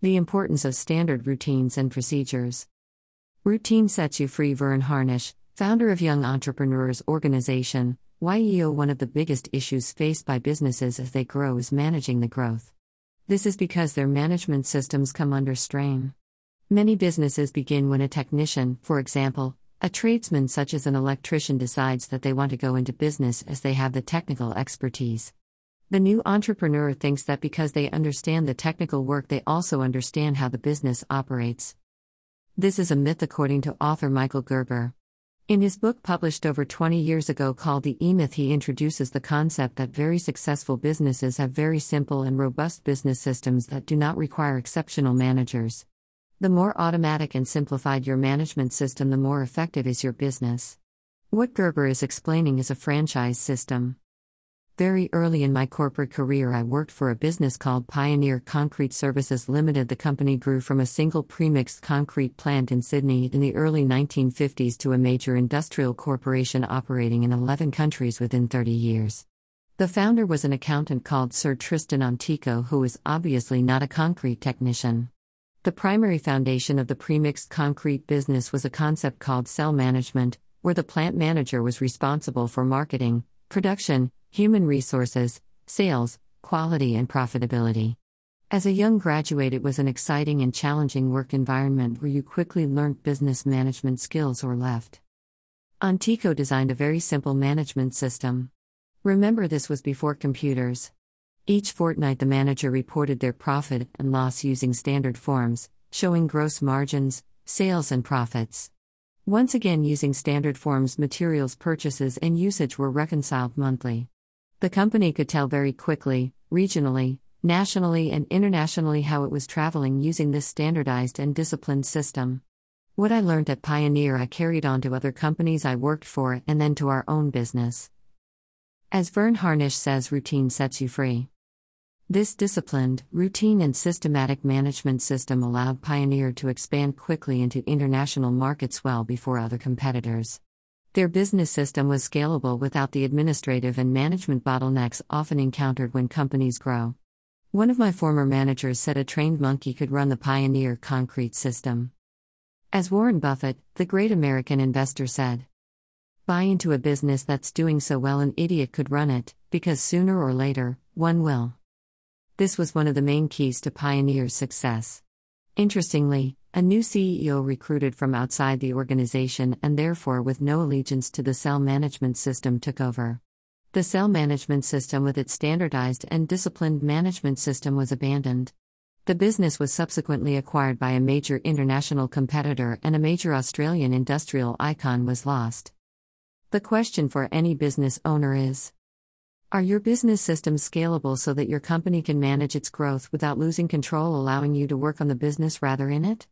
The importance of standard routines and procedures. Routine sets you free. Verne Harnish, founder of Young Entrepreneurs Organization, YEO. One of the biggest issues faced by businesses as they grow is managing the growth. This is because their management systems come under strain. Many businesses begin when a technician, for example, a tradesman such as an electrician, decides that they want to go into business as they have the technical expertise. The new entrepreneur thinks that because they understand the technical work, they also understand how the business operates. This is a myth, according to author Michael Gerber. In his book published over 20 years ago called The E Myth, he introduces the concept that very successful businesses have very simple and robust business systems that do not require exceptional managers. The more automatic and simplified your management system, the more effective is your business. What Gerber is explaining is a franchise system. Very early in my corporate career, I worked for a business called Pioneer Concrete Services Limited. The company grew from a single premixed concrete plant in Sydney in the early 1950s to a major industrial corporation operating in 11 countries within 30 years. The founder was an accountant called Sir Tristan Antico, who is obviously not a concrete technician. The primary foundation of the premixed concrete business was a concept called cell management, where the plant manager was responsible for marketing, production, human resources, sales, quality, and profitability. As a young graduate, it was an exciting and challenging work environment where you quickly learned business management skills or left. Antico designed a very simple management system. Remember, this was before computers. Each fortnight, the manager reported their profit and loss using standard forms, showing gross margins, sales, and profits. Once again, using standard forms, materials purchases and usage were reconciled monthly. The company could tell very quickly, regionally, nationally, and internationally how it was traveling using this standardized and disciplined system. What I learned at Pioneer, I carried on to other companies I worked for and then to our own business. As Verne Harnish says, routine sets you free. This disciplined, routine, and systematic management system allowed Pioneer to expand quickly into international markets well before other competitors. Their business system was scalable without the administrative and management bottlenecks often encountered when companies grow. One of my former managers said a trained monkey could run the Pioneer concrete system. As Warren Buffett, the great American investor, said, Buy into a business that's doing so well an idiot could run it, because sooner or later, one will. This was one of the main keys to Pioneer's success. Interestingly, a new CEO recruited from outside the organization and therefore with no allegiance to the cell management system took over. The cell management system, with its standardized and disciplined management system, was abandoned. The business was subsequently acquired by a major international competitor, and a major Australian industrial icon was lost. The question for any business owner is Are your business systems scalable so that your company can manage its growth without losing control, allowing you to work on the business rather in it?